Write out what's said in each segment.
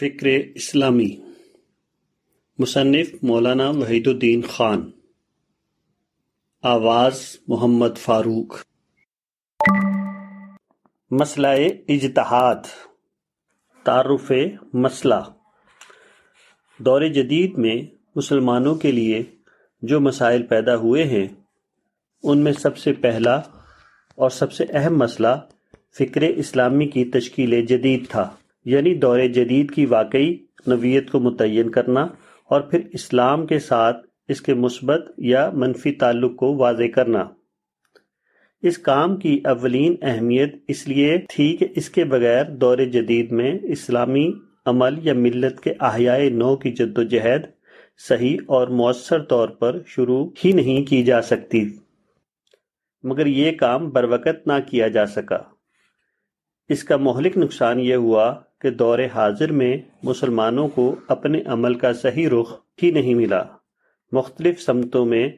فکر اسلامی۔ مصنف مولانا وحید الدین خان۔ آواز محمد فاروق۔ مسئلہ اجتہاد۔ تعارف مسئلہ۔ دور جدید میں مسلمانوں کے لیے جو مسائل پیدا ہوئے ہیں، ان میں سب سے پہلا اور سب سے اہم مسئلہ فکر اسلامی کی تشکیل جدید تھا۔ یعنی دور جدید کی واقعی نویت کو متعین کرنا اور پھر اسلام کے ساتھ اس کے مثبت یا منفی تعلق کو واضح کرنا۔ اس کام کی اولین اہمیت اس لیے تھی کہ اس کے بغیر دور جدید میں اسلامی عمل یا ملت کے احیاء نو کی جد و جہد صحیح اور مؤثر طور پر شروع ہی نہیں کی جا سکتی۔ مگر یہ کام بروقت نہ کیا جا سکا۔ اس کا مہلک نقصان یہ ہوا کہ دور حاضر میں مسلمانوں کو اپنے عمل کا صحیح رخ ہی نہیں ملا۔ مختلف سمتوں میں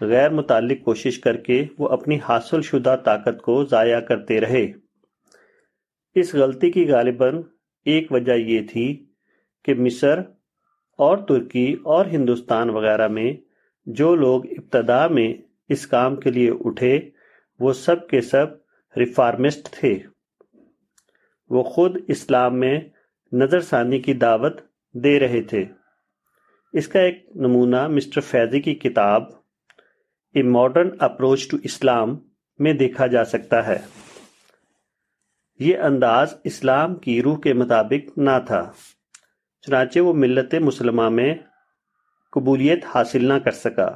غیر متعلق کوشش کر کے وہ اپنی حاصل شدہ طاقت کو ضائع کرتے رہے۔ اس غلطی کی غالباً ایک وجہ یہ تھی کہ مصر اور ترکی اور ہندوستان وغیرہ میں جو لوگ ابتدا میں اس کام کے لیے اٹھے وہ سب کے سب ریفارمسٹ تھے۔ وہ خود اسلام میں نظر ثانی کی دعوت دے رہے تھے۔ اس کا ایک نمونہ مسٹر فیضی کی کتاب a modern approach to Islam میں دیکھا جا سکتا ہے۔ یہ انداز اسلام کی روح کے مطابق نہ تھا، چنانچہ وہ ملت مسلمہ میں قبولیت حاصل نہ کر سکا۔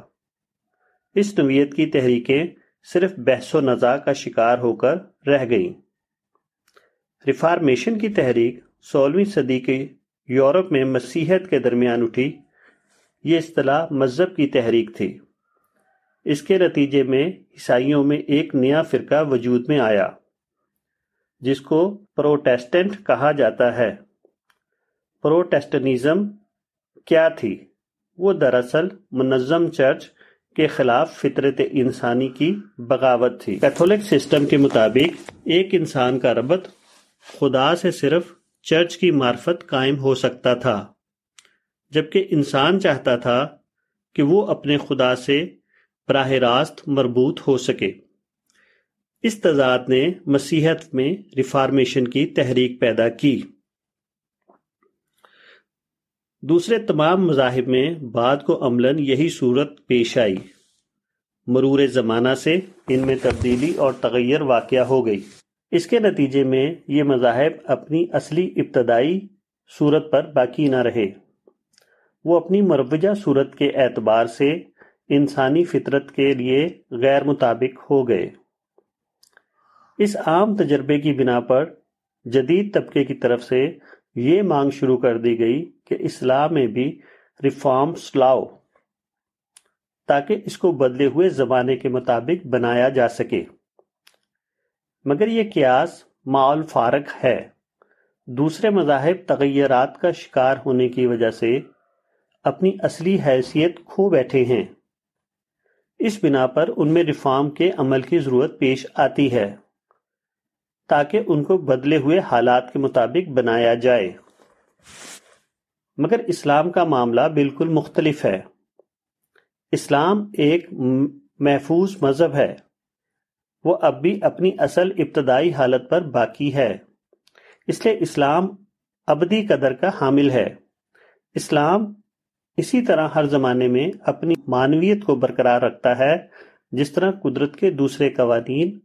اس نویت کی تحریکیں صرف بحث و نزا کا شکار ہو کر رہ گئیں۔ ریفارمیشن کی تحریک سولہویں صدی کے یورپ میں مسیحت کے درمیان اٹھی۔ یہ اصطلاح مذہب کی تحریک تھی۔ اس کے نتیجے میں عیسائیوں میں ایک نیا فرقہ وجود میں آیا، جس کو پروٹیسٹنٹ کہا جاتا ہے۔ پروٹیسٹنزم کیا تھی؟ وہ دراصل منظم چرچ کے خلاف فطرت انسانی کی بغاوت تھی۔ کیتھولک سسٹم کے مطابق ایک انسان کا ربط خدا سے صرف چرچ کی معرفت قائم ہو سکتا تھا، جبکہ انسان چاہتا تھا کہ وہ اپنے خدا سے براہ راست مربوط ہو سکے۔ اس تضاد نے مسیحت میں ریفارمیشن کی تحریک پیدا کی۔ دوسرے تمام مذاہب میں بعد کو عملاً یہی صورت پیش آئی۔ مرور زمانہ سے ان میں تبدیلی اور تغیر واقع ہو گئی۔ اس کے نتیجے میں یہ مذاہب اپنی اصلی ابتدائی صورت پر باقی نہ رہے۔ وہ اپنی مروجہ صورت کے اعتبار سے انسانی فطرت کے لیے غیر مطابق ہو گئے۔ اس عام تجربے کی بنا پر جدید طبقے کی طرف سے یہ مانگ شروع کر دی گئی کہ اسلام میں بھی ریفارمس لاؤ تاکہ اس کو بدلے ہوئے زمانے کے مطابق بنایا جا سکے۔ مگر یہ قیاس معول فارق ہے۔ دوسرے مذاہب تغیرات کا شکار ہونے کی وجہ سے اپنی اصلی حیثیت کھو بیٹھے ہیں۔ اس بنا پر ان میں ریفارم کے عمل کی ضرورت پیش آتی ہے تاکہ ان کو بدلے ہوئے حالات کے مطابق بنایا جائے۔ مگر اسلام کا معاملہ بالکل مختلف ہے۔ اسلام ایک محفوظ مذہب ہے۔ وہ اب بھی اپنی اصل ابتدائی حالت پر باقی ہے۔ اس لیے اسلام ابدی قدر کا حامل ہے۔ اسلام اسی طرح ہر زمانے میں اپنی معنویت کو برقرار رکھتا ہے، جس طرح قدرت کے دوسرے قوانین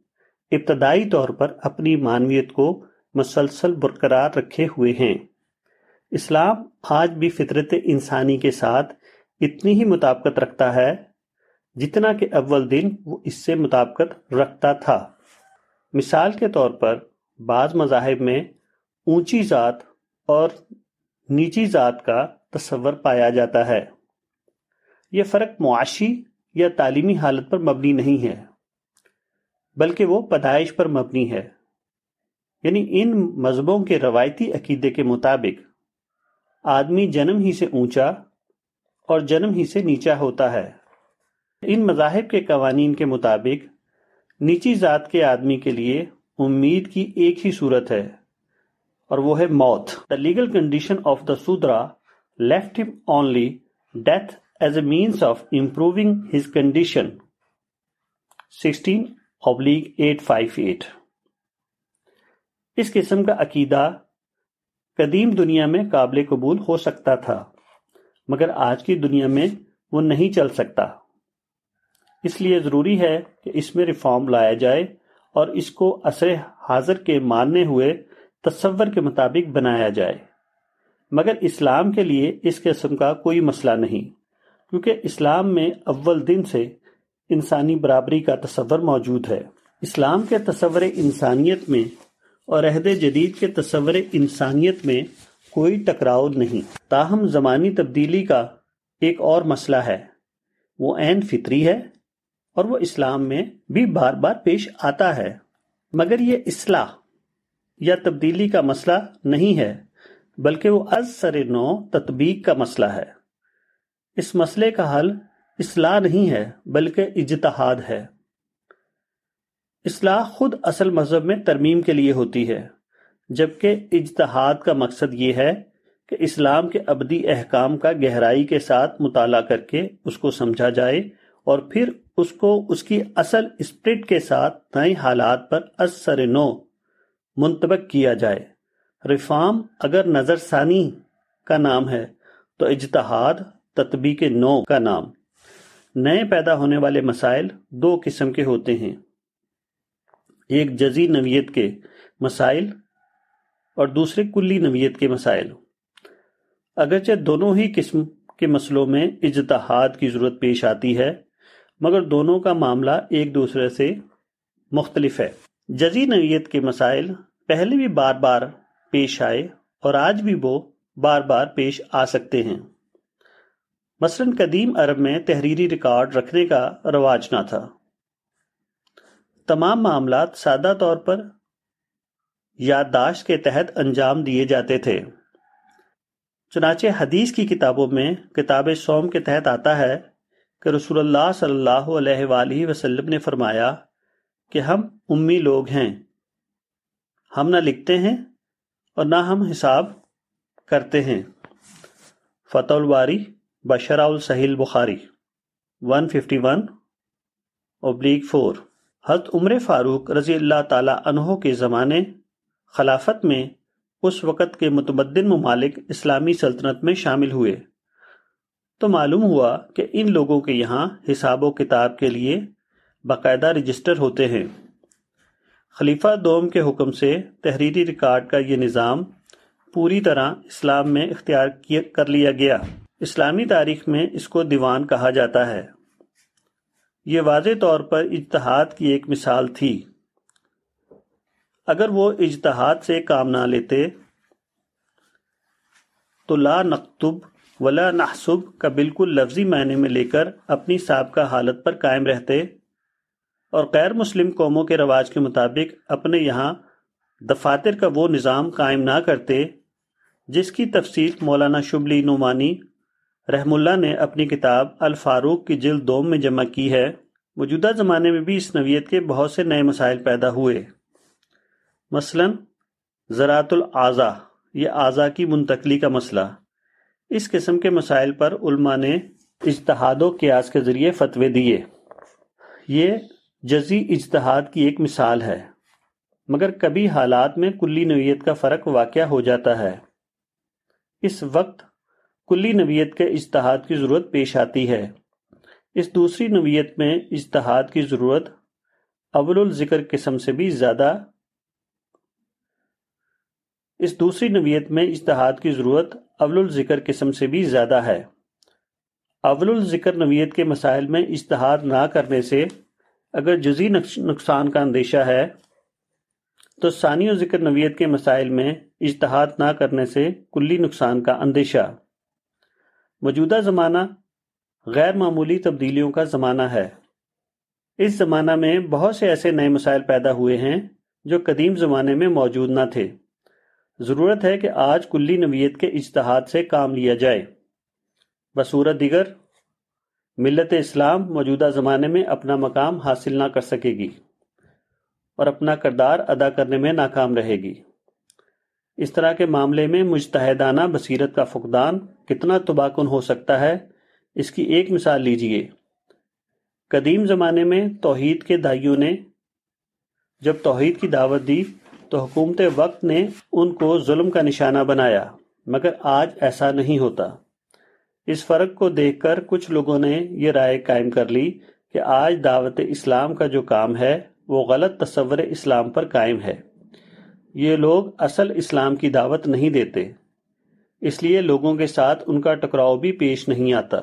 ابتدائی طور پر اپنی معنویت کو مسلسل برقرار رکھے ہوئے ہیں۔ اسلام آج بھی فطرت انسانی کے ساتھ اتنی ہی مطابقت رکھتا ہے جتنا کہ اول دن وہ اس سے مطابقت رکھتا تھا۔ مثال کے طور پر بعض مذاہب میں اونچی ذات اور نیچی ذات کا تصور پایا جاتا ہے۔ یہ فرق معاشی یا تعلیمی حالت پر مبنی نہیں ہے، بلکہ وہ پیدائش پر مبنی ہے۔ یعنی ان مذہبوں کے روایتی عقیدے کے مطابق آدمی جنم ہی سے اونچا اور جنم ہی سے نیچا ہوتا ہے۔ ان مذاہب کے قوانین کے مطابق نیچی ذات کے آدمی کے لیے امید کی ایک ہی صورت ہے، اور وہ ہے موت۔ The legal condition of the Sudra left him only death as a means of improving his condition sixteen oblique eight five eight اس قسم کا عقیدہ قدیم دنیا میں قابل قبول ہو سکتا تھا، مگر آج کی دنیا میں وہ نہیں چل سکتا۔ اس لیے ضروری ہے کہ اس میں ریفارم لایا جائے اور اس کو عصر حاضر کے ماننے ہوئے تصور کے مطابق بنایا جائے۔ مگر اسلام کے لیے اس قسم کا کوئی مسئلہ نہیں، کیونکہ اسلام میں اول دن سے انسانی برابری کا تصور موجود ہے۔ اسلام کے تصور انسانیت میں اور عہد جدید کے تصور انسانیت میں کوئی ٹکراؤ نہیں۔ تاہم، زمانی تبدیلی کا ایک اور مسئلہ ہے۔ وہ عین فطری ہے۔ اور وہ اسلام میں بھی بار بار پیش آتا ہے۔ مگر یہ اصلاح یا تبدیلی کا مسئلہ نہیں ہے، بلکہ وہ از سر نو تطبیق کا مسئلہ ہے۔ اس مسئلے کا حل اصلاح نہیں ہے، بلکہ اجتہاد ہے۔ اصلاح خود اصل مذہب میں ترمیم کے لیے ہوتی ہے، جبکہ اجتہاد کا مقصد یہ ہے کہ اسلام کے ابدی احکام کا گہرائی کے ساتھ مطالعہ کر کے اس کو سمجھا جائے۔ اور پھر اس کو اس کی اصل اسپرٹ کے ساتھ نئے حالات پر اثر نو منتبک کیا جائے۔ ریفارم اگر نظر ثانی کا نام ہے تو اجتہاد، تطبیق نو کا نام۔ نئے پیدا ہونے والے مسائل دو قسم کے ہوتے ہیں۔ ایک جزی نویت کے مسائل اور دوسرے کلی نویت کے مسائل۔ اگرچہ دونوں ہی قسم کے مسئلوں میں اجتہاد کی ضرورت پیش آتی ہے مگر دونوں کا معاملہ ایک دوسرے سے مختلف ہے۔ جزی نویت کے مسائل پہلے بھی بار بار پیش آئے اور آج بھی وہ بار بار پیش آ سکتے ہیں۔ مثلا قدیم عرب میں تحریری ریکارڈ رکھنے کا رواج نہ تھا۔ تمام معاملات سادہ طور پر یادداشت کے تحت انجام دیے جاتے تھے۔ چنانچہ حدیث کی کتابوں میں کتاب سوم کے تحت آتا ہے کہ رسول اللہ صلی اللہ علیہ وآلہ وسلم نے فرمایا کہ ہم امی لوگ ہیں۔ ہم نہ لکھتے ہیں اور نہ ہم حساب کرتے ہیں۔ فتح الباری، بشرا السحیل بخاری 151 ابلیغ فور حضرت عمر فاروق رضی اللہ تعالی عنہ کے زمانے خلافت میں اس وقت کے متمدن ممالک اسلامی سلطنت میں شامل ہوئے۔ تو معلوم ہوا کہ ان لوگوں کے یہاں حساب و کتاب کے لیے باقاعدہ رجسٹر ہوتے ہیں۔ خلیفہ دوم کے حکم سے تحریری ریکارڈ کا یہ نظام پوری طرح اسلام میں اختیار کر لیا گیا۔ اسلامی تاریخ میں اس کو دیوان کہا جاتا ہے۔ یہ واضح طور پر اجتہاد کی ایک مثال تھی۔ اگر وہ اجتہاد سے کام نہ لیتے تو لا نقتب ولا نحسب کا بالکل لفظی معنی میں لے کر اپنی سابقہ حالت پر قائم رہتے۔ اور غیر مسلم قوموں کے رواج کے مطابق اپنے یہاں دفاتر کا وہ نظام قائم نہ کرتے، جس کی تفصیل مولانا شبلی نعمانی رحم اللہ نے اپنی کتاب الفاروق کی جلد دوم میں جمع کی ہے۔ موجودہ زمانے میں بھی اس نویت کے بہت سے نئے مسائل پیدا ہوئے۔ مثلا، زراعت الاعضاء یہ اعضاء کی منتقلی کا مسئلہ۔ اس قسم کے مسائل پر علماء نے اجتہاد و قیاس کے ذریعے فتوے دیے۔ یہ جزی اجتہاد کی ایک مثال ہے۔ مگر کبھی حالات میں کلی نویت کا فرق واقع ہو جاتا ہے۔ اس وقت کلی نویت کے اجتہاد کی ضرورت پیش آتی ہے۔ اس دوسری نویت میں اجتہاد کی ضرورت اول الذکر قسم سے بھی زیادہ اس دوسری نویت میں اجتہاد کی ضرورت اول الذکر قسم سے بھی زیادہ ہے۔ اول الذکر نویت کے مسائل میں اجتہاد نہ کرنے سے اگر جزی نقصان کا اندیشہ ہے، تو ثانی و ذکر نویت کے مسائل میں اجتہاد نہ کرنے سے کلی نقصان کا اندیشہ۔ موجودہ زمانہ غیر معمولی تبدیلیوں کا زمانہ ہے۔ اس زمانہ میں بہت سے ایسے نئے مسائل پیدا ہوئے ہیں جو قدیم زمانے میں موجود نہ تھے۔ ضرورت ہے کہ آج کلی نویت کے اجتہاد سے کام لیا جائے۔ بصورت دیگر، ملت اسلام موجودہ زمانے میں اپنا مقام حاصل نہ کر سکے گی اور اپنا کردار ادا کرنے میں ناکام رہے گی۔ اس طرح کے معاملے میں مجتہدانہ بصیرت کا فقدان کتنا تباکن ہو سکتا ہے، اس کی ایک مثال لیجیے۔ قدیم زمانے میں توحید کے دائیوں نے جب توحید کی دعوت دی تو حکومت وقت نے ان کو ظلم کا نشانہ بنایا، مگر آج ایسا نہیں ہوتا۔ اس فرق کو دیکھ کر کچھ لوگوں نے یہ رائے قائم کر لی کہ آج دعوت اسلام کا جو کام ہے، وہ غلط تصور اسلام پر قائم ہے۔ یہ لوگ اصل اسلام کی دعوت نہیں دیتے۔ اس لیے لوگوں کے ساتھ ان کا ٹکراؤ بھی پیش نہیں آتا۔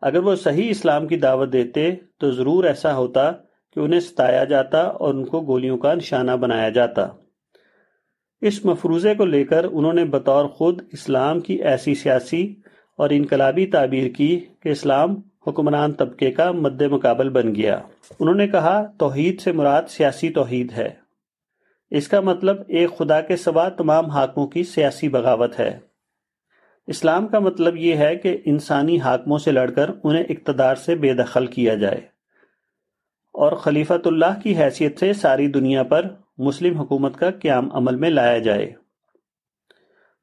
اگر وہ صحیح اسلام کی دعوت دیتے تو ضرور ایسا ہوتا کہ انہیں ستایا جاتا اور ان کو گولیوں کا نشانہ بنایا جاتا۔ اس مفروضے کو لے کر انہوں نے بطور خود اسلام کی ایسی سیاسی اور انقلابی تعبیر کی کہ اسلام حکمران طبقے کا مد مقابل بن گیا۔ انہوں نے کہا، توحید سے مراد سیاسی توحید ہے۔ اس کا مطلب ایک خدا کے سوا تمام حاکموں کی سیاسی بغاوت ہے۔ اسلام کا مطلب یہ ہے کہ انسانی حاکموں سے لڑ کر انہیں اقتدار سے بے دخل کیا جائے۔ اور خلیفت اللہ کی حیثیت سے ساری دنیا پر مسلم حکومت کا قیام عمل میں لایا جائے۔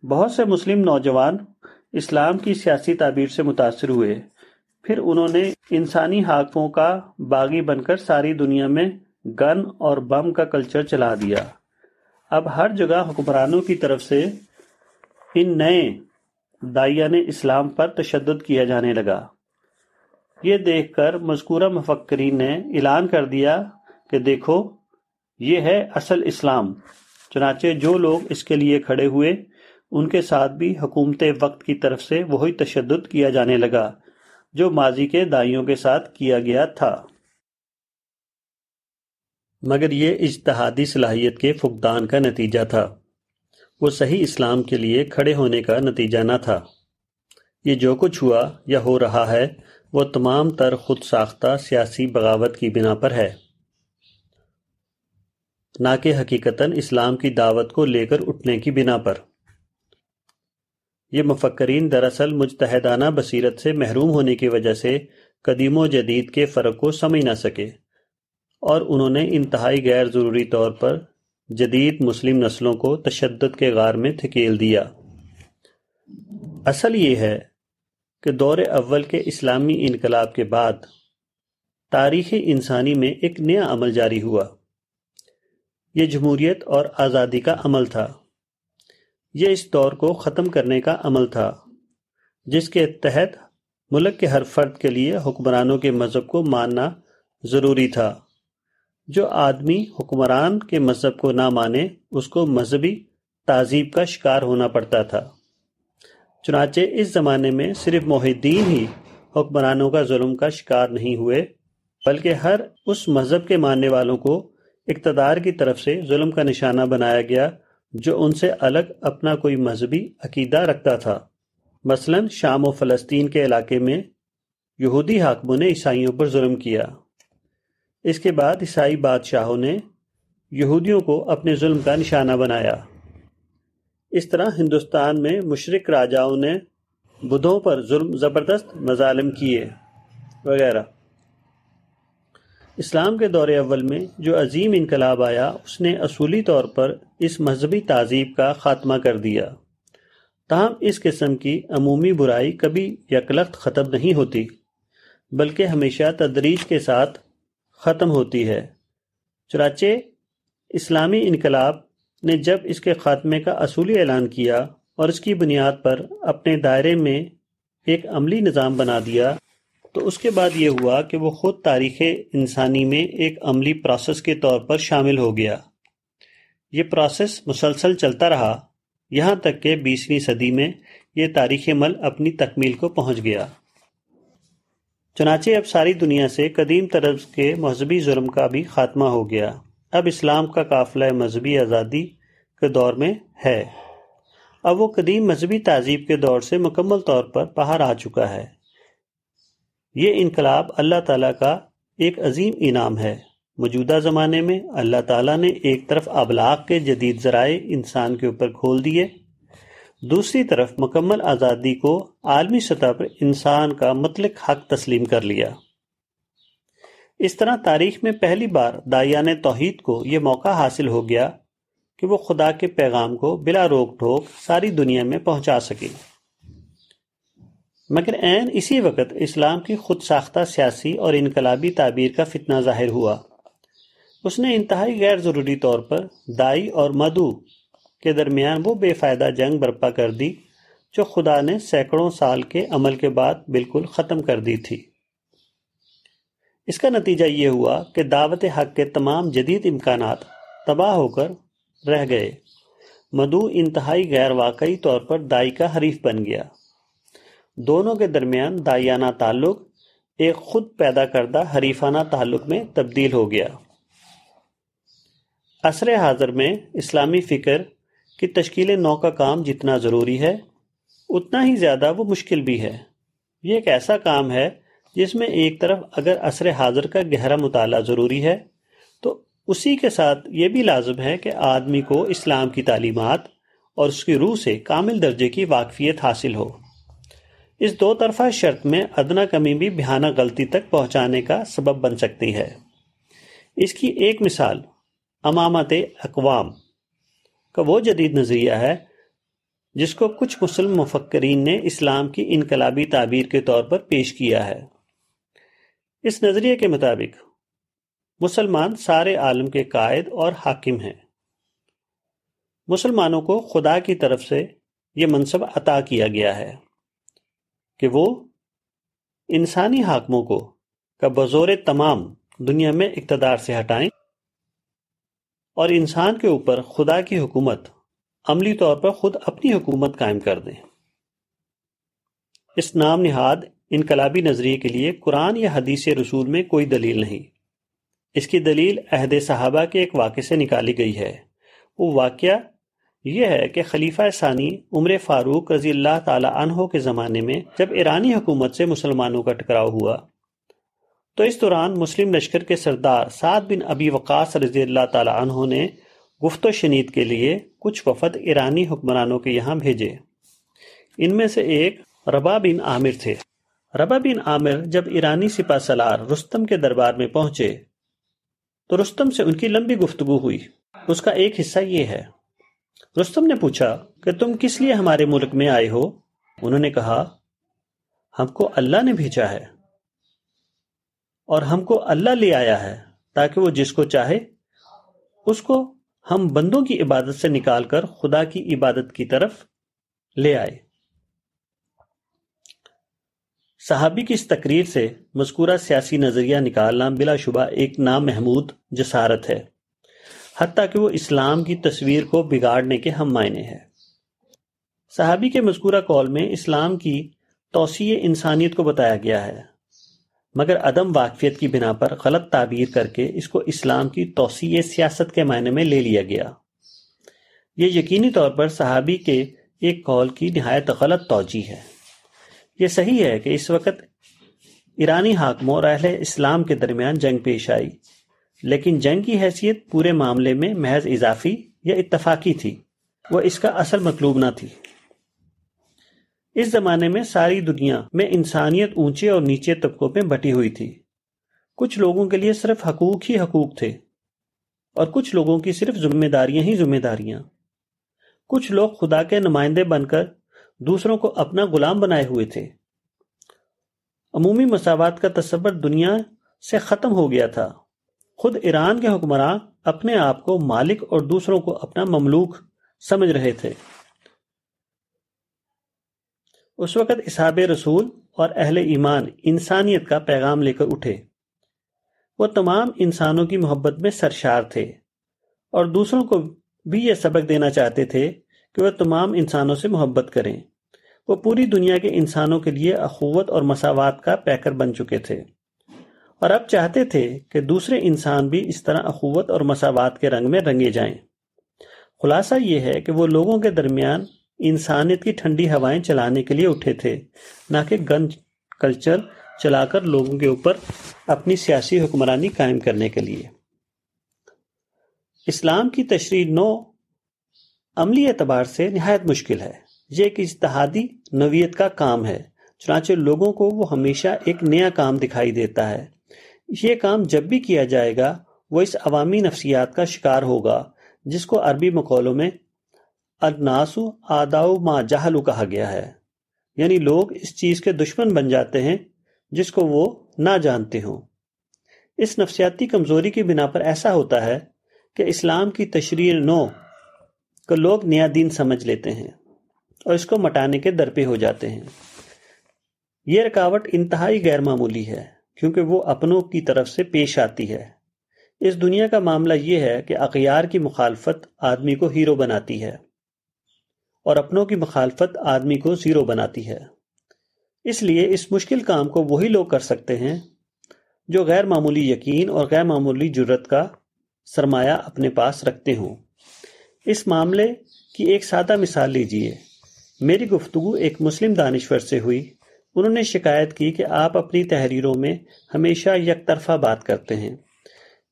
بہت سے مسلم نوجوان اسلام کی سیاسی تعبیر سے متاثر ہوئے۔ پھر انہوں نے انسانی حاکموں کا باغی بن کر ساری دنیا میں گن اور بم کا کلچر چلا دیا۔ اب ہر جگہ حکمرانوں کی طرف سے ان نئے دائیان اسلام پر تشدد کیا جانے لگا۔ یہ دیکھ کر مذکورہ مفکرین نے اعلان کر دیا کہ دیکھو، یہ ہے اصل اسلام۔ چنانچہ جو لوگ اس کے لیے کھڑے ہوئے، ان کے ساتھ بھی حکومت وقت کی طرف سے وہی تشدد کیا جانے لگا، جو ماضی کے دائیوں کے ساتھ کیا گیا تھا۔ مگر یہ اجتہادی صلاحیت کے فقدان کا نتیجہ تھا۔ وہ صحیح اسلام کے لیے کھڑے ہونے کا نتیجہ نہ تھا۔ یہ جو کچھ ہوا یا ہو رہا ہے وہ تمام تر خود ساختہ سیاسی بغاوت کی بنا پر ہے۔ نہ کہ حقیقتاً اسلام کی دعوت کو لے کر اٹھنے کی بنا پر۔ یہ مفکرین دراصل مجتہدانہ بصیرت سے محروم ہونے کی وجہ سے قدیم و جدید کے فرق کو سمجھ نہ سکے اور انہوں نے انتہائی غیر ضروری طور پر جدید مسلم نسلوں کو تشدد کے غار میں تھکیل دیا۔ اصل یہ ہے کہ دور اول کے اسلامی انقلاب کے بعد تاریخ انسانی میں ایک نیا عمل جاری ہوا۔ یہ جمہوریت اور آزادی کا عمل تھا۔ یہ اس دور کو ختم کرنے کا عمل تھا، جس کے تحت ملک کے ہر فرد کے لیے حکمرانوں کے مذہب کو ماننا ضروری تھا۔ جو آدمی حکمران کے مذہب کو نہ مانے، اس کو مذہبی تعذیب کا شکار ہونا پڑتا تھا۔ چنانچہ اس زمانے میں صرف محدین ہی حکمرانوں کا ظلم کا شکار نہیں ہوئے، بلکہ ہر اس مذہب کے ماننے والوں کو اقتدار کی طرف سے ظلم کا نشانہ بنایا گیا جو ان سے الگ اپنا کوئی مذہبی عقیدہ رکھتا تھا۔ مثلا شام و فلسطین کے علاقے میں یہودی حاکموں نے عیسائیوں پر ظلم کیا۔ اس کے بعد عیسائی بادشاہوں نے یہودیوں کو اپنے ظلم کا نشانہ بنایا۔ اس طرح ہندوستان میں مشرق راجاؤں نے بدھوں پر ظلم زبردست مظالم کیے، وغیرہ۔ اسلام کے دور اول میں جو عظیم انقلاب آیا، اس نے اصولی طور پر اس مذہبی تہذیب کا خاتمہ کر دیا۔ تاہم، اس قسم کی عمومی برائی کبھی یکلخت ختم نہیں ہوتی، بلکہ ہمیشہ تدریج کے ساتھ ختم ہوتی ہے۔ چنانچہ، اسلامی انقلاب نے جب اس کے خاتمے کا اصولی اعلان کیا اور اس کی بنیاد پر اپنے دائرے میں ایک عملی نظام بنا دیا، تو اس کے بعد یہ ہوا کہ وہ خود تاریخ انسانی میں ایک عملی پروسیس کے طور پر شامل ہو گیا۔ یہ پروسیس مسلسل چلتا رہا، یہاں تک کہ بیسویں صدی میں یہ تاریخ مل اپنی تکمیل کو پہنچ گیا۔ چنانچہ اب ساری دنیا سے قدیم طرز کے مذہبی ظلم کا بھی خاتمہ ہو گیا۔ اب اسلام کا قافلہ مذہبی آزادی کے دور میں ہے۔ اب وہ قدیم مذہبی تہذیب کے دور سے مکمل طور پر باہر آ چکا ہے۔ یہ انقلاب اللہ تعالیٰ کا ایک عظیم انعام ہے۔ موجودہ زمانے میں اللہ تعالیٰ نے ایک طرف ابلاغ کے جدید ذرائع انسان کے اوپر کھول دیے۔ دوسری طرف مکمل آزادی کو عالمی سطح پر انسان کا مطلق حق تسلیم کر لیا۔ اس طرح تاریخ میں پہلی بار دائیان توحید کو یہ موقع حاصل ہو گیا کہ وہ خدا کے پیغام کو بلا روک ٹھوک ساری دنیا میں پہنچا سکے۔ مگر عین اسی وقت اسلام کی خود ساختہ سیاسی اور انقلابی تعبیر کا فتنہ ظاہر ہوا۔ اس نے انتہائی غیر ضروری طور پر دائی اور مدو کے درمیان وہ بے فائدہ جنگ برپا کر دی جو خدا نے سینکڑوں سال کے عمل کے بعد بالکل ختم کر دی تھی۔ اس کا نتیجہ یہ ہوا کہ دعوت حق کے تمام جدید امکانات تباہ ہو کر رہ گئے۔ مدو انتہائی غیر واقعی طور پر دائی کا حریف بن گیا۔ دونوں کے درمیان دائیانہ تعلق ایک خود پیدا کردہ حریفانہ تعلق میں تبدیل ہو گیا۔ عصر حاضر میں اسلامی فکر کی تشکیل نو کا کام جتنا ضروری ہے، اتنا ہی زیادہ وہ مشکل بھی ہے۔ یہ ایک ایسا کام ہے جس میں ایک طرف اگر عصر حاضر کا گہرا مطالعہ ضروری ہے، تو اسی کے ساتھ یہ بھی لازم ہے کہ آدمی کو اسلام کی تعلیمات اور اس کی روح سے کامل درجے کی واقفیت حاصل ہو۔ اس دو طرفہ شرط میں ادنا کمی بھی بہانہ غلطی تک پہنچانے کا سبب بن سکتی ہے۔ اس کی ایک مثال، امامت اقوام کا وہ جدید نظریہ ہے جس کو کچھ مسلم مفکرین نے اسلام کی انقلابی تعبیر کے طور پر پیش کیا ہے۔ اس نظریے کے مطابق، مسلمان سارے عالم کے قائد اور حاکم ہیں۔ مسلمانوں کو خدا کی طرف سے یہ منصب عطا کیا گیا ہے کہ وہ انسانی حاکموں کو کا بزور تمام دنیا میں اقتدار سے ہٹائیں اور انسان کے اوپر خدا کی حکومت عملی طور پر خود اپنی حکومت قائم کر دیں۔ اس نام نہاد انقلابی نظریے کے لیے قرآن یا حدیث رسول میں کوئی دلیل نہیں۔ اس کی دلیل عہد صحابہ کے ایک واقعے سے نکالی گئی ہے۔ وہ واقعہ یہ ہے کہ خلیفہ ثانی عمر فاروق رضی اللہ تعالی عنہ کے زمانے میں جب ایرانی حکومت سے مسلمانوں کا ٹکراؤ ہوا، تو اس دوران مسلم لشکر کے سردار سعد بن ابی وقاص رضی اللہ تعالی عنہ نے گفت و شنید کے لیے کچھ وفد ایرانی حکمرانوں کے یہاں بھیجے۔ ان میں سے ایک ربا بن عامر تھے۔ ربا بن عامر جب ایرانی سپا سلار رستم کے دربار میں پہنچے، تو رستم سے ان کی لمبی گفتگو ہوئی۔ اس کا ایک حصہ یہ ہے۔ رستم نے پوچھا کہ تم کس لیے ہمارے ملک میں آئے ہو؟ انہوں نے کہا، ہم کو اللہ نے بھیجا ہے اور ہم کو اللہ لے آیا ہے تاکہ وہ جس کو چاہے، اس کو ہم بندوں کی عبادت سے نکال کر خدا کی عبادت کی طرف لے آئے۔ صحابی کی اس تقریر سے مذکورہ سیاسی نظریہ نکالنا بلا شبہ ایک نام محمود جسارت ہے، حتیٰ کہ وہ اسلام کی تصویر کو بگاڑنے کے ہم معنی ہے صحابی کے مذکورہ کال میں اسلام کی توسیع انسانیت کو بتایا گیا ہے، مگر عدم واقفیت کی بنا پر غلط تعبیر کر کے اس کو اسلام کی توسیع سیاست کے معنی میں لے لیا گیا۔ یہ یقینی طور پر صحابی کے ایک کال کی نہایت غلط توجہ ہے۔ یہ صحیح ہے کہ اس وقت ایرانی حاکموں اور اہل اسلام کے درمیان جنگ پیش آئی، لیکن جنگ کی حیثیت پورے معاملے میں محض اضافی یا اتفاقی تھی۔ وہ اس کا اصل مطلوب نہ تھی۔ اس زمانے میں ساری دنیا میں انسانیت اونچے اور نیچے طبقوں میں بٹی ہوئی تھی۔ کچھ لوگوں کے لیے صرف حقوق ہی حقوق تھے اور کچھ لوگوں کی صرف ذمہ داریاں ہی ذمہ داریاں۔ کچھ لوگ خدا کے نمائندے بن کر دوسروں کو اپنا غلام بنائے ہوئے تھے۔ عمومی مساوات کا تصور دنیا سے ختم ہو گیا تھا۔ خود ایران کے حکمراں اپنے آپ کو مالک اور دوسروں کو اپنا مملوک سمجھ رہے تھے۔ اس وقت اسحاب رسول اور اہل ایمان انسانیت کا پیغام لے کر اٹھے۔ وہ تمام انسانوں کی محبت میں سرشار تھے اور دوسروں کو بھی یہ سبق دینا چاہتے تھے کہ وہ تمام انسانوں سے محبت کریں۔ وہ پوری دنیا کے انسانوں کے لیے اخوت اور مساوات کا پیکر بن چکے تھے۔ اور اب چاہتے تھے کہ دوسرے انسان بھی اس طرح اخوت اور مساوات کے رنگ میں رنگے جائیں۔ خلاصہ یہ ہے کہ وہ لوگوں کے درمیان انسانیت کی ٹھنڈی ہوائیں چلانے کے لیے اٹھے تھے، نہ کہ گن کلچر چلا کر لوگوں کے اوپر اپنی سیاسی حکمرانی قائم کرنے کے لیے۔ اسلام کی تشریح نو عملی اعتبار سے نہایت مشکل ہے۔ یہ ایک اجتہادی نویت کا کام ہے، چنانچہ لوگوں کو وہ ہمیشہ ایک نیا کام دکھائی دیتا ہے۔ یہ کام جب بھی کیا جائے گا، وہ اس عوامی نفسیات کا شکار ہوگا، جس کو عربی مقولوں میں ادناسو آداؤ ما جہلو کہا گیا ہے۔ یعنی لوگ اس چیز کے دشمن بن جاتے ہیں، جس کو وہ نہ جانتے ہوں۔ اس نفسیاتی کمزوری کی بنا پر ایسا ہوتا ہے کہ اسلام کی تشریح نو کو لوگ نیا دین سمجھ لیتے ہیں اور اس کو مٹانے کے در پہ ہو جاتے ہیں۔ یہ رکاوٹ انتہائی غیر معمولی ہے کیونکہ وہ اپنوں کی طرف سے پیش آتی ہے۔ اس دنیا کا معاملہ یہ ہے کہ اغیار کی مخالفت آدمی کو ہیرو بناتی ہے اور اپنوں کی مخالفت آدمی کو زیرو بناتی ہے۔ اس لیے اس مشکل کام کو وہی لوگ کر سکتے ہیں جو غیر معمولی یقین اور غیر معمولی جرت کا سرمایہ اپنے پاس رکھتے ہوں۔ اس معاملے کی ایک سادہ مثال لیجیے۔ میری گفتگو ایک مسلم دانشور سے ہوئی۔ انہوں نے شکایت کی کہ آپ اپنی تحریروں میں ہمیشہ یک طرفہ بات کرتے ہیں۔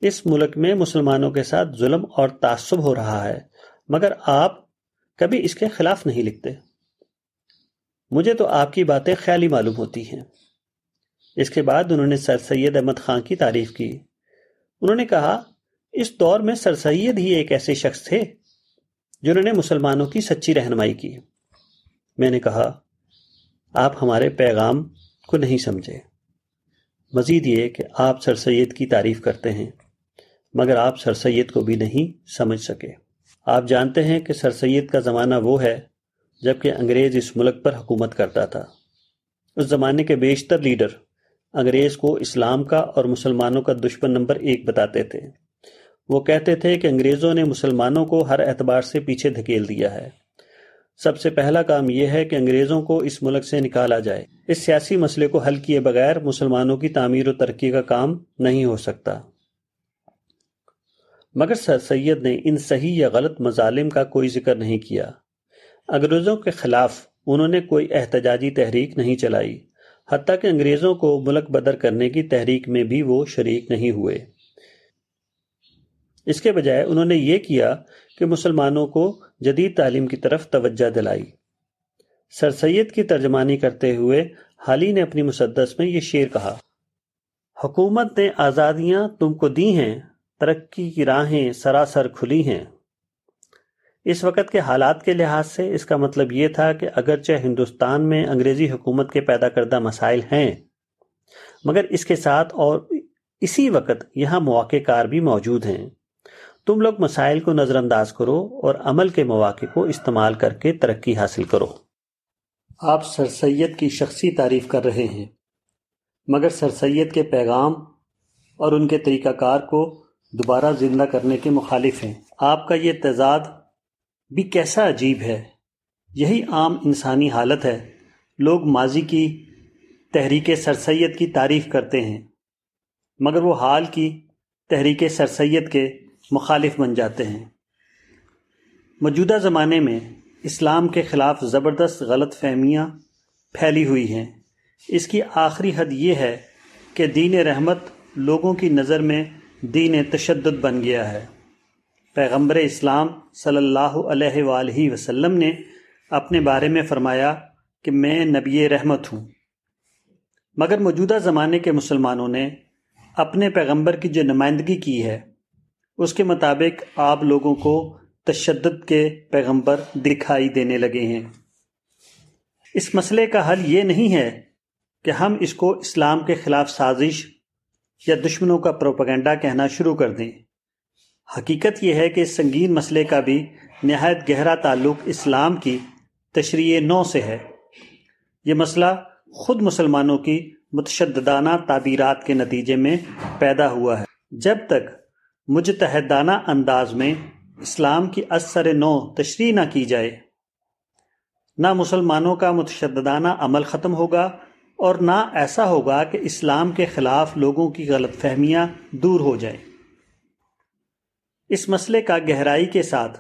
اس ملک میں مسلمانوں کے ساتھ ظلم اور تعصب ہو رہا ہے، مگر آپ کبھی اس کے خلاف نہیں لکھتے۔ مجھے تو آپ کی باتیں خیالی معلوم ہوتی ہیں۔ اس کے بعد انہوں نے سر سید احمد خان کی تعریف کی۔ انہوں نے کہا، اس دور میں سر سید ہی ایک ایسے شخص تھے جنہوں نے مسلمانوں کی سچی رہنمائی کی۔ میں نے کہا، آپ ہمارے پیغام کو نہیں سمجھے۔ مزید یہ کہ آپ سر سید کی تعریف کرتے ہیں، مگر آپ سر سید کو بھی نہیں سمجھ سکے۔ آپ جانتے ہیں کہ سر سید کا زمانہ وہ ہے، جبکہ انگریز اس ملک پر حکومت کرتا تھا۔ اس زمانے کے بیشتر لیڈر انگریز کو اسلام کا اور مسلمانوں کا دشمن نمبر ایک بتاتے تھے۔ وہ کہتے تھے کہ انگریزوں نے مسلمانوں کو ہر اعتبار سے پیچھے دھکیل دیا ہے۔ سب سے پہلا کام یہ ہے کہ انگریزوں کو اس ملک سے نکالا جائے۔ اس سیاسی مسئلے کو حل کیے بغیر مسلمانوں کی تعمیر و ترقی کا کام نہیں ہو سکتا۔ مگر سر سید نے ان صحیح یا غلط مظالم کا کوئی ذکر نہیں کیا۔ انگریزوں کے خلاف انہوں نے کوئی احتجاجی تحریک نہیں چلائی۔ حتیٰ کہ انگریزوں کو ملک بدر کرنے کی تحریک میں بھی وہ شریک نہیں ہوئے۔ اس کے بجائے انہوں نے یہ کیا کہ مسلمانوں کو جدید تعلیم کی طرف توجہ دلائی۔ سر سید کی ترجمانی کرتے ہوئے حالی نے اپنی مسدس میں یہ شعر کہا۔ حکومت نے آزادیاں تم کو دی ہیں، ترقی کی راہیں سراسر کھلی ہیں۔ اس وقت کے حالات کے لحاظ سے اس کا مطلب یہ تھا کہ اگرچہ ہندوستان میں انگریزی حکومت کے پیدا کردہ مسائل ہیں، مگر اس کے ساتھ اور اسی وقت یہاں مواقع کار بھی موجود ہیں۔ تم لوگ مسائل کو نظر انداز کرو اور عمل کے مواقع کو استعمال کر کے ترقی حاصل کرو۔ آپ سر سید کی شخصی تعریف کر رہے ہیں، مگر سر سید کے پیغام اور ان کے طریقہ کار کو دوبارہ زندہ کرنے کے مخالف ہیں۔ آپ کا یہ تضاد بھی کیسا عجیب ہے۔ یہی عام انسانی حالت ہے۔ لوگ ماضی کی تحریک سر سید کی تعریف کرتے ہیں، مگر وہ حال کی تحریک سر سید کے مخالف بن جاتے ہیں۔ موجودہ زمانے میں اسلام کے خلاف زبردست غلط فہمیاں پھیلی ہوئی ہیں۔ اس کی آخری حد یہ ہے کہ دین رحمت لوگوں کی نظر میں دین تشدد بن گیا ہے۔ پیغمبر اسلام صلی اللہ علیہ وآلہ وسلم نے اپنے بارے میں فرمایا کہ میں نبی رحمت ہوں۔ مگر موجودہ زمانے کے مسلمانوں نے اپنے پیغمبر کی جو نمائندگی کی ہے اس کے مطابق آپ لوگوں کو تشدد کے پیغمبر دکھائی دینے لگے ہیں۔ اس مسئلے کا حل یہ نہیں ہے کہ ہم اس کو اسلام کے خلاف سازش یا دشمنوں کا پروپگنڈا کہنا شروع کر دیں۔ حقیقت یہ ہے کہ اس سنگین مسئلے کا بھی نہایت گہرا تعلق اسلام کی تشریح نو سے ہے۔ یہ مسئلہ خود مسلمانوں کی متشددانہ تعبیرات کے نتیجے میں پیدا ہوا ہے۔ جب تک مجتہدانہ انداز میں اسلام کی اثر نو تشریح نہ کی جائے۔ نہ مسلمانوں کا متشددانہ عمل ختم ہوگا اور نہ ایسا ہوگا کہ اسلام کے خلاف لوگوں کی غلط فہمیاں دور ہو جائیں۔ اس مسئلے کا گہرائی کے ساتھ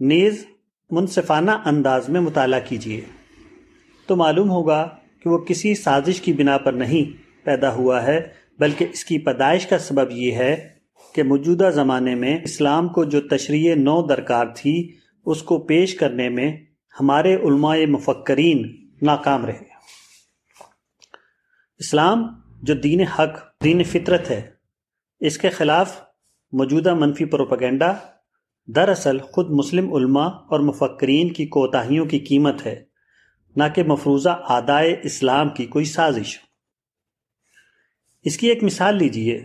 نیز منصفانہ انداز میں مطالعہ کیجیے تو معلوم ہوگا کہ وہ کسی سازش کی بنا پر نہیں پیدا ہوا ہے، بلکہ اس کی پیدائش کا سبب یہ ہے کہ موجودہ زمانے میں اسلام کو جو تشریح نو درکار تھی، اس کو پیش کرنے میں ہمارے علماء مفکرین ناکام رہے۔ اسلام جو دین حق، دین فطرت ہے، اس کے خلاف موجودہ منفی پروپگنڈا دراصل خود مسلم علماء اور مفکرین کی کوتاہیوں کی قیمت ہے، نہ کہ مفروضہ آدائے اسلام کی کوئی سازش۔ اس کی ایک مثال لیجیے۔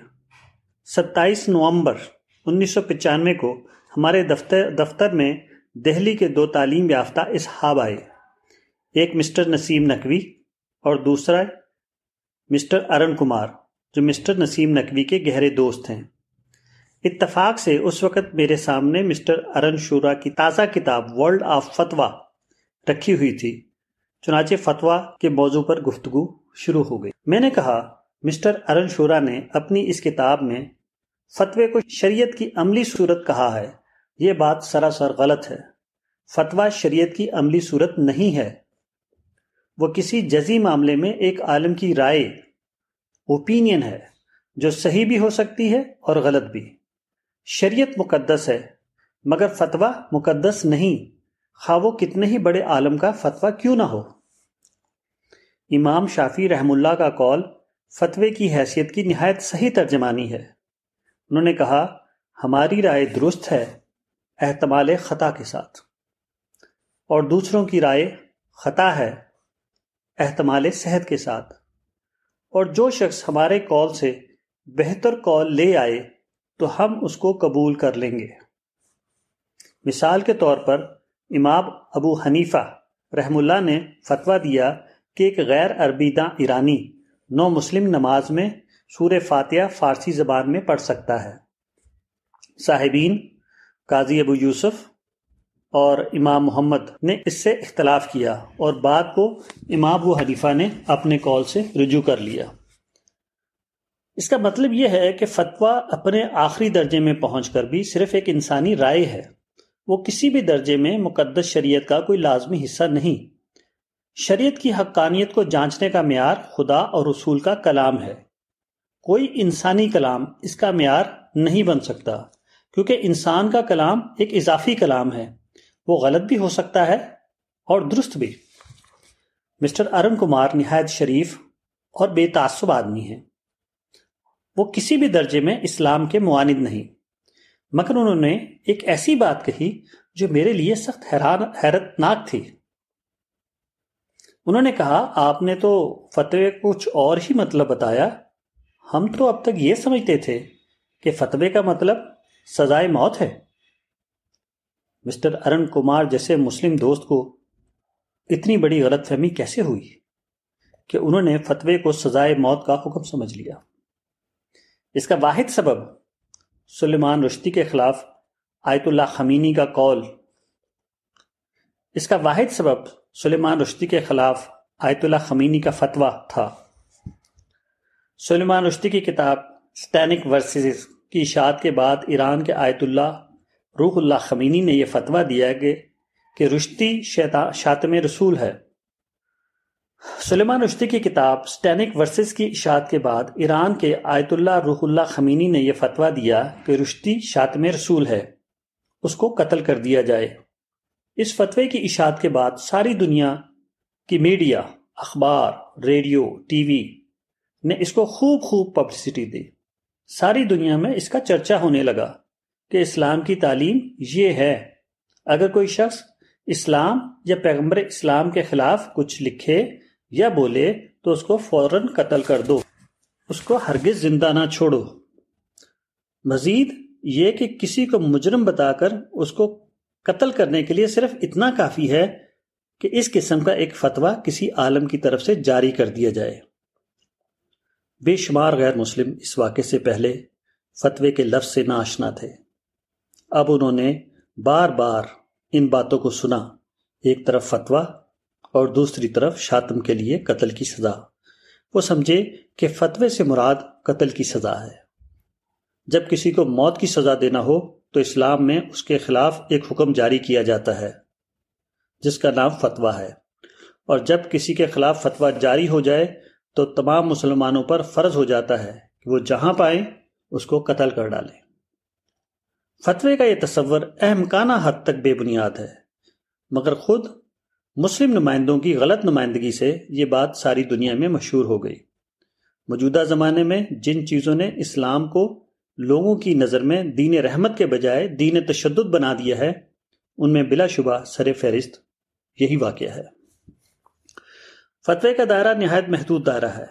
ستائیس نومبر انیس سو پچانوے کو ہمارے دفتر دفتر میں دہلی کے دو تعلیم یافتہ اصحاب آئے۔ ایک مسٹر نسیم نقوی اور دوسرا مسٹر ارن کمار، جو مسٹر نسیم نقوی کے گہرے دوست ہیں۔ اتفاق سے اس وقت میرے سامنے مسٹر ارن شورا کی تازہ کتاب ورلڈ آف فتوا رکھی ہوئی تھی۔ چنانچہ فتوا کے موضوع پر گفتگو شروع ہو گئی۔ میں نے کہا، مسٹر ارن شورا نے اپنی اس کتاب میں فتوے کو شریعت کی عملی صورت کہا ہے۔ یہ بات سراسر غلط ہے۔ فتویٰ شریعت کی عملی صورت نہیں ہے۔ وہ کسی جزی معاملے میں ایک عالم کی رائے اوپینین ہے، جو صحیح بھی ہو سکتی ہے اور غلط بھی۔ شریعت مقدس ہے، مگر فتویٰ مقدس نہیں۔ خواہ وہ کتنے ہی بڑے عالم کا فتویٰ کیوں نہ ہو۔ امام شافی رحم اللہ کا قول فتوے کی حیثیت کی نہایت صحیح ترجمانی ہے۔ انہوں نے کہا، ہماری رائے درست ہے احتمال خطا کے ساتھ۔ اور دوسروں کی رائے خطا ہے احتمال صحت کے ساتھ۔ اور جو شخص ہمارے کال سے بہتر کال لے آئے تو ہم اس کو قبول کر لیں گے۔ مثال کے طور پر امام ابو حنیفہ رحم اللہ نے فتویٰ دیا کہ ایک غیر عربی داں ایرانی نو مسلم نماز میں سور فاتحہ فارسی زبان میں پڑھ سکتا ہے۔ صاحبین، قاضی ابو یوسف اور امام محمد نے اس سے اختلاف کیا اور بات کو امام ابو حنیفہ نے اپنے کال سے رجوع کر لیا۔ اس کا مطلب یہ ہے کہ فتویٰ اپنے آخری درجے میں پہنچ کر بھی صرف ایک انسانی رائے ہے۔ وہ کسی بھی درجے میں مقدس شریعت کا کوئی لازمی حصہ نہیں۔ شریعت کی حقانیت کو جانچنے کا معیار خدا اور رسول کا کلام ہے۔ کوئی انسانی کلام اس کا معیار نہیں بن سکتا، کیونکہ انسان کا کلام ایک اضافی کلام ہے۔ وہ غلط بھی ہو سکتا ہے اور درست بھی۔ مسٹر ارن کمار نہایت شریف اور بے تعصب آدمی ہیں۔ وہ کسی بھی درجے میں اسلام کے معاند نہیں۔ مگر انہوں نے ایک ایسی بات کہی جو میرے لیے سخت حیران حیرت ناک تھی۔ انہوں نے کہا، آپ نے تو فتوے کچھ اور ہی مطلب بتایا۔ ہم تو اب تک یہ سمجھتے تھے کہ فتوے کا مطلب سزائے موت ہے۔ مسٹر ارن کمار جیسے مسلم دوست کو اتنی بڑی غلط فہمی کیسے ہوئی کہ انہوں نے فتوے کو سزائے موت کا حکم سمجھ لیا؟ اس کا واحد سبب سلیمان رشتی کے خلاف آیت اللہ خمینی کا قول۔ اس کا واحد سبب سلیمان رشتی کے خلاف آیت اللہ خمینی کا فتویٰ تھا۔ سلیمان رشتی کی کتاب سٹینک ورسز کی اشاعت کے بعد ایران کے آیت اللہ روح اللہ خمینی نے یہ فتویٰ دیا کہ کہ رشتی شاطم رسول ہے۔ سلیمان رشتی کی کتاب سٹینک ورسز کی اشاعت کے بعد ایران کے آیت اللہ روح اللہ خمینی نے یہ فتویٰ دیا کہ رشتی شاطم رسول ہے۔ اس کو قتل کر دیا جائے۔ اس فتوے کی اشاعت کے بعد ساری دنیا کی میڈیا، اخبار، ریڈیو، ٹی وی نے اس کو خوب خوب پبلسٹی دی۔ ساری دنیا میں اس کا چرچا ہونے لگا کہ اسلام کی تعلیم یہ ہے۔ اگر کوئی شخص اسلام یا پیغمبر اسلام کے خلاف کچھ لکھے یا بولے تو اس کو فوراً قتل کر دو۔ اس کو ہرگز زندہ نہ چھوڑو۔ مزید یہ کہ کسی کو مجرم بتا کر اس کو قتل کرنے کے لیے صرف اتنا کافی ہے کہ اس قسم کا ایک فتویٰ کسی عالم کی طرف سے جاری کر دیا جائے۔ بے شمار غیر مسلم اس واقعے سے پہلے فتوے کے لفظ سے ناشنا تھے۔ اب انہوں نے بار بار ان باتوں کو سنا، ایک طرف فتویٰ اور دوسری طرف شاتم کے لیے قتل کی سزا۔ وہ سمجھے کہ فتوے سے مراد قتل کی سزا ہے۔ جب کسی کو موت کی سزا دینا ہو تو اسلام میں اس کے خلاف ایک حکم جاری کیا جاتا ہے، جس کا نام فتویٰ ہے۔ اور جب کسی کے خلاف فتویٰ جاری ہو جائے تو تمام مسلمانوں پر فرض ہو جاتا ہے کہ وہ جہاں پائیں، اس کو قتل کر ڈالیں۔ فتوے کا یہ تصور اہمکانہ حد تک بے بنیاد ہے۔ مگر خود مسلم نمائندوں کی غلط نمائندگی سے یہ بات ساری دنیا میں مشہور ہو گئی۔ موجودہ زمانے میں جن چیزوں نے اسلام کو لوگوں کی نظر میں دین رحمت کے بجائے دین تشدد بنا دیا ہے، ان میں بلا شبہ سر فہرست یہی واقعہ ہے۔ فتوے کا دائرہ نہایت محدود دائرہ ہے۔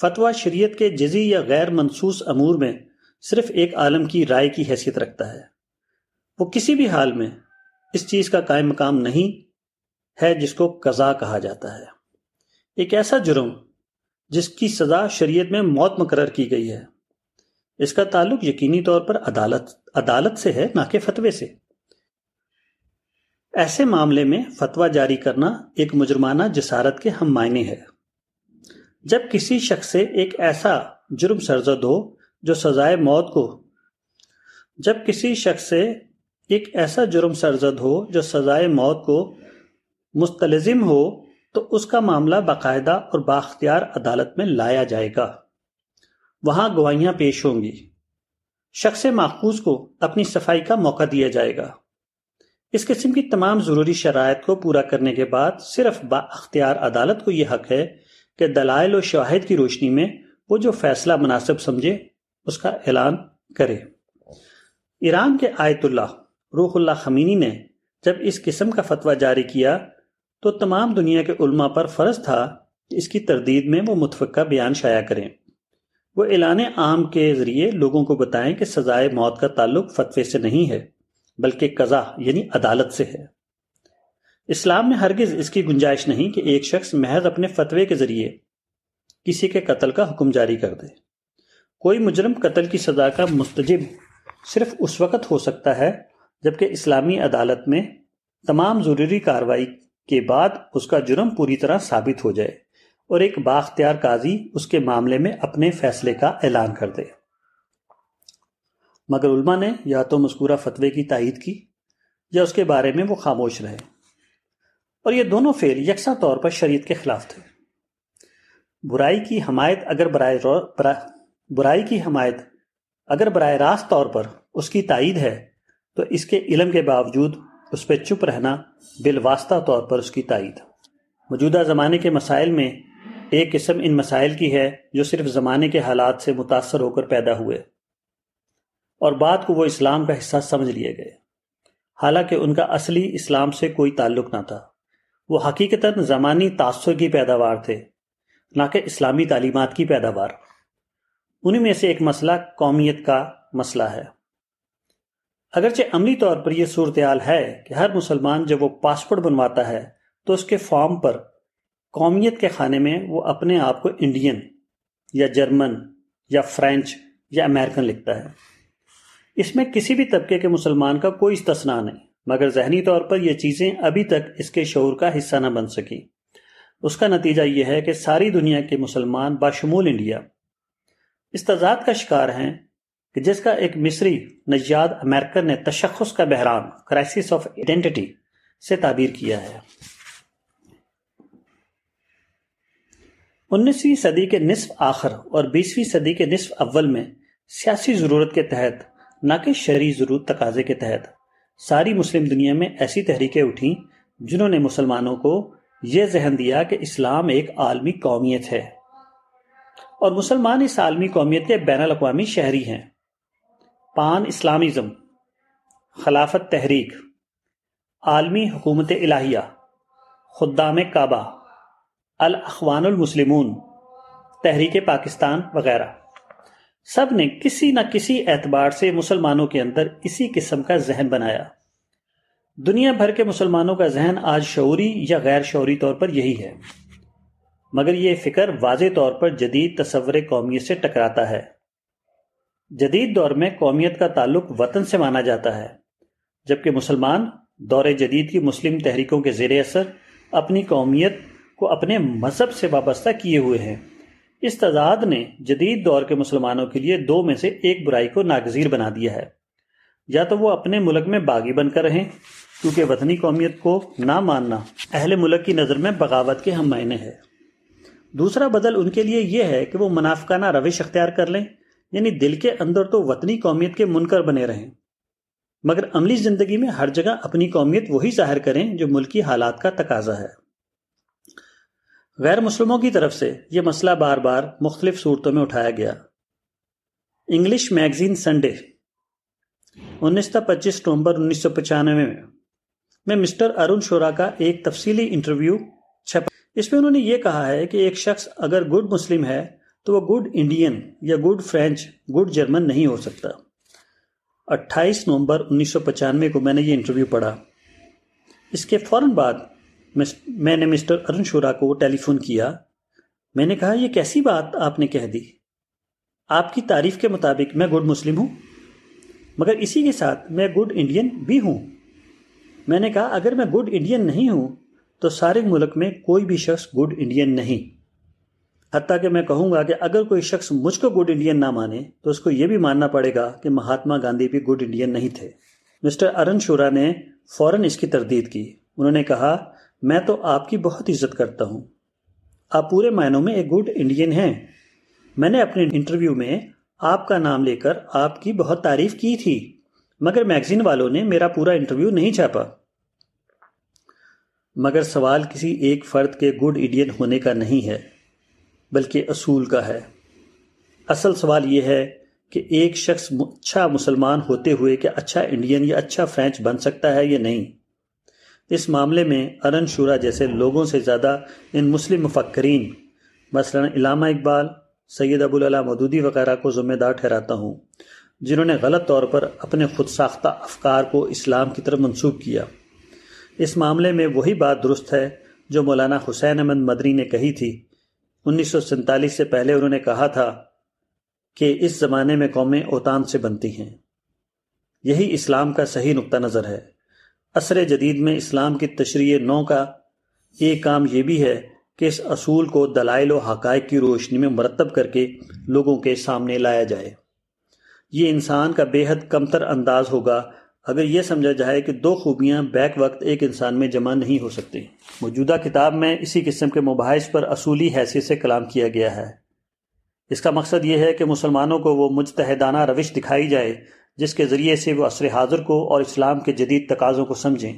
فتویٰ شریعت کے جزی یا غیر منصوص امور میں صرف ایک عالم کی رائے کی حیثیت رکھتا ہے۔ وہ کسی بھی حال میں اس چیز کا قائم مقام نہیں ہے جس کو قضا کہا جاتا ہے۔ ایک ایسا جرم جس کی سزا شریعت میں موت مقرر کی گئی ہے۔ اس کا تعلق یقینی طور پر عدالت عدالت سے ہے، نہ کہ فتوے سے۔ ایسے معاملے میں فتویٰ جاری کرنا ایک مجرمانہ جسارت کے ہم معنی ہے۔ جب کسی شخص سے ایک ایسا جرم سرزد ہو جو سزائے موت کو جب کسی شخص سے ایک ایسا جرم سرزد ہو جو سزائے موت کو مستلزم ہو، تو اس کا معاملہ باقاعدہ اور باختیار عدالت میں لایا جائے گا۔ وہاں گواہیاں پیش ہوں گی۔ شخص ماخوذ کو اپنی صفائی کا موقع دیا جائے گا۔ اس قسم کی تمام ضروری شرائط کو پورا کرنے کے بعد صرف با اختیار عدالت کو یہ حق ہے کہ دلائل و شواہد کی روشنی میں وہ جو فیصلہ مناسب سمجھے، اس کا اعلان کرے۔ ایران کے آیت اللہ، روح اللہ خمینی نے جب اس قسم کا فتویٰ جاری کیا تو تمام دنیا کے علماء پر فرض تھا کہ اس کی تردید میں وہ متفقہ بیان شائع کریں۔ وہ اعلان عام کے ذریعے لوگوں کو بتائیں کہ سزائے موت کا تعلق فتوے سے نہیں ہے۔ بلکہ قضا یعنی عدالت سے ہے۔ اسلام میں ہرگز اس کی گنجائش نہیں کہ ایک شخص محض اپنے فتوے کے ذریعے کسی کے قتل کا حکم جاری کر دے۔ کوئی مجرم قتل کی سزا کا مستجب صرف اس وقت ہو سکتا ہے جبکہ اسلامی عدالت میں تمام ضروری کاروائی کے بعد اس کا جرم پوری طرح ثابت ہو جائے اور ایک باختیار قاضی اس کے معاملے میں اپنے فیصلے کا اعلان کر دے۔ مگر علماء نے یا تو مذکورہ فتوے کی تائید کی یا اس کے بارے میں وہ خاموش رہے۔ اور یہ دونوں فعل یکساں طور پر شریعت کے خلاف تھے۔ برائی کی حمایت اگر برائے برائی کی حمایت اگر براہ راست طور پر اس کی تائید ہے، تو اس کے علم کے باوجود اس پہ چپ رہنا بالواسطہ طور پر اس کی تائید۔ موجودہ زمانے کے مسائل میں ایک قسم ان مسائل کی ہے جو صرف زمانے کے حالات سے متاثر ہو کر پیدا ہوئے۔ اور بعد کو وہ اسلام کا حصہ سمجھ لیے گئے۔ حالانکہ ان کا اصلی اسلام سے کوئی تعلق نہ تھا۔ وہ حقیقتاً زمانی تاثر کی پیداوار تھے، نہ کہ اسلامی تعلیمات کی پیداوار۔ انہی میں سے ایک مسئلہ قومیت کا مسئلہ ہے۔ اگرچہ عملی طور پر یہ صورتحال ہے کہ ہر مسلمان جب وہ پاسپورٹ بنواتا ہے، تو اس کے فارم پر قومیت کے خانے میں وہ اپنے آپ کو انڈین یا جرمن یا فرینچ یا امریکن لکھتا ہے۔ اس میں کسی بھی طبقے کے مسلمان کا کوئی استثنا نہیں، مگر ذہنی طور پر یہ چیزیں ابھی تک اس کے شعور کا حصہ نہ بن سکی اس کا نتیجہ یہ ہے کہ ساری دنیا کے مسلمان باشمول انڈیا اس تضاد کا شکار ہیں کہ جس کا ایک مصری نجیاد امریکن نے تشخص کا بحران کرائسس آف آئیڈینٹی سے تعبیر کیا ہے۔ انیسویں صدی کے نصف آخر اور بیسویں صدی کے نصف اول میں سیاسی ضرورت کے تحت نہ کہ شہری ضرورت تقاضے کے تحت۔ ساری مسلم دنیا میں ایسی تحریکیں اٹھیں جنہوں نے مسلمانوں کو یہ ذہن دیا کہ اسلام ایک عالمی قومیت ہے۔ اور مسلمان اس عالمی قومیت کے بین الاقوامی شہری ہیں۔ پان اسلامزم، خلافت تحریک، عالمی حکومت الہیہ، خدام کعبہ، الاخوان المسلمون، تحریک پاکستان وغیرہ۔ سب نے کسی نہ کسی اعتبار سے مسلمانوں کے اندر اسی قسم کا ذہن بنایا۔ دنیا بھر کے مسلمانوں کا ذہن آج شعوری یا غیر شعوری طور پر یہی ہے۔ مگر یہ فکر واضح طور پر جدید تصور قومیت سے ٹکراتا ہے۔ جدید دور میں قومیت کا تعلق وطن سے مانا جاتا ہے، جبکہ مسلمان دور جدید کی مسلم تحریکوں کے زیر اثر اپنی قومیت کو اپنے مذہب سے وابستہ کیے ہوئے ہیں۔ اس تضاد نے جدید دور کے مسلمانوں کے لیے دو میں سے ایک برائی کو ناگزیر بنا دیا ہے۔ یا تو وہ اپنے ملک میں باغی بن کر رہیں، کیونکہ وطنی قومیت کو نہ ماننا اہل ملک کی نظر میں بغاوت کے ہم معنی ہے دوسرا بدل ان کے لیے یہ ہے کہ وہ منافقانہ روش اختیار کر لیں یعنی دل کے اندر تو وطنی قومیت کے منکر بنے رہیں۔ مگر عملی زندگی میں ہر جگہ اپنی قومیت وہی ظاہر کریں جو ملکی حالات کا تقاضا ہے۔ غیر مسلموں کی طرف سے یہ مسئلہ بار بار مختلف صورتوں میں اٹھایا گیا۔ انگلش میگزین سنڈے، انیس پچیس نومبر انیس سو پچانوے میں میں مسٹر ارون شورا کا ایک تفصیلی انٹرویو چھپا۔ اس میں انہوں نے یہ کہا ہے کہ ایک شخص اگر گڈ مسلم ہے تو وہ گڈ انڈین یا گڈ فرینچ، گڈ جرمن نہیں ہو سکتا۔ اٹھائیس نومبر انیس سو پچانوے کو میں نے یہ انٹرویو پڑھا۔ اس کے فوراً بعد میں نے مسٹر ارن شورا کو ٹیلی فون کیا۔ میں نے کہا، یہ کیسی بات آپ نے کہہ دی؟ آپ کی تعریف کے مطابق میں گڈ مسلم ہوں، مگر اسی کے ساتھ میں گڈ انڈین بھی ہوں۔ میں نے کہا، اگر میں گڈ انڈین نہیں ہوں، تو سارے ملک میں کوئی بھی شخص گڈ انڈین نہیں۔ حتیٰ کہ میں کہوں گا کہ اگر کوئی شخص مجھ کو گڈ انڈین نہ مانے، تو اس کو یہ بھی ماننا پڑے گا کہ مہاتما گاندھی بھی گڈ انڈین نہیں تھے۔ مسٹر ارن شورا نے فوراً اس کی تردید کی۔ انہوں نے کہا میں تو آپ کی بہت عزت کرتا ہوں۔ آپ پورے معنوں میں ایک گڈ انڈین ہیں۔ میں نے اپنے انٹرویو میں آپ کا نام لے کر آپ کی بہت تعریف کی تھی، مگر میگزین والوں نے میرا پورا انٹرویو نہیں چھاپا۔ مگر سوال کسی ایک فرد کے گڈ انڈین ہونے کا نہیں ہے، بلکہ اصول کا ہے۔ اصل سوال یہ ہے کہ ایک شخص اچھا مسلمان ہوتے ہوئے کہ اچھا انڈین یا اچھا فرینچ بن سکتا ہے یا نہیں؟ اس معاملے میں ارن شورا جیسے لوگوں سے زیادہ ان مسلم مفکرین، مثلا علامہ اقبال، سید ابو اللہ مدودی وغیرہ کو ذمہ دار ٹھہراتا ہوں، جنہوں نے غلط طور پر اپنے خود ساختہ افکار کو اسلام کی طرف منسوخ کیا۔ اس معاملے میں وہی بات درست ہے جو مولانا حسین احمد مدری نے کہی تھی۔ انیس سو سینتالیس سے پہلے انہوں نے کہا تھا کہ اس زمانے میں قومیں اوتان سے بنتی ہیں۔ یہی اسلام کا صحیح نقطہ نظر ہے۔ عصر جدید میں اسلام کی تشریح نو کا ایک کام یہ بھی ہے کہ اس اصول کو دلائل و حقائق کی روشنی میں مرتب کر کے لوگوں کے سامنے لایا جائے۔ یہ انسان کا بے حد کمتر انداز ہوگا اگر یہ سمجھا جائے کہ دو خوبیاں بیک وقت ایک انسان میں جمع نہیں ہو سکتی۔ موجودہ کتاب میں اسی قسم کے مباحث پر اصولی حیثیت سے کلام کیا گیا ہے۔ اس کا مقصد یہ ہے کہ مسلمانوں کو وہ مجتہدانہ روش دکھائی جائے جس کے ذریعے سے وہ عصر حاضر کو اور اسلام کے جدید تقاضوں کو سمجھیں۔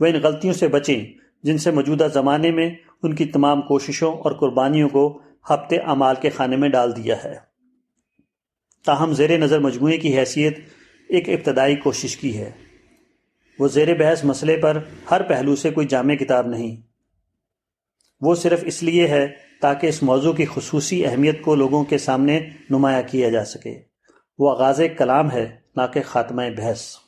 وہ ان غلطیوں سے بچیں جن سے موجودہ زمانے میں ان کی تمام کوششوں اور قربانیوں کو ہفتے امال کے خانے میں ڈال دیا ہے۔ تاہم زیر نظر مجموعے کی حیثیت ایک ابتدائی کوشش کی ہے۔ وہ زیر بحث مسئلے پر ہر پہلو سے کوئی جامع کتاب نہیں۔ وہ صرف اس لیے ہے تاکہ اس موضوع کی خصوصی اہمیت کو لوگوں کے سامنے نمایاں کیا جا سکے۔ وہ آغاز کلام ہے نہ کہ خاتمہ بحث۔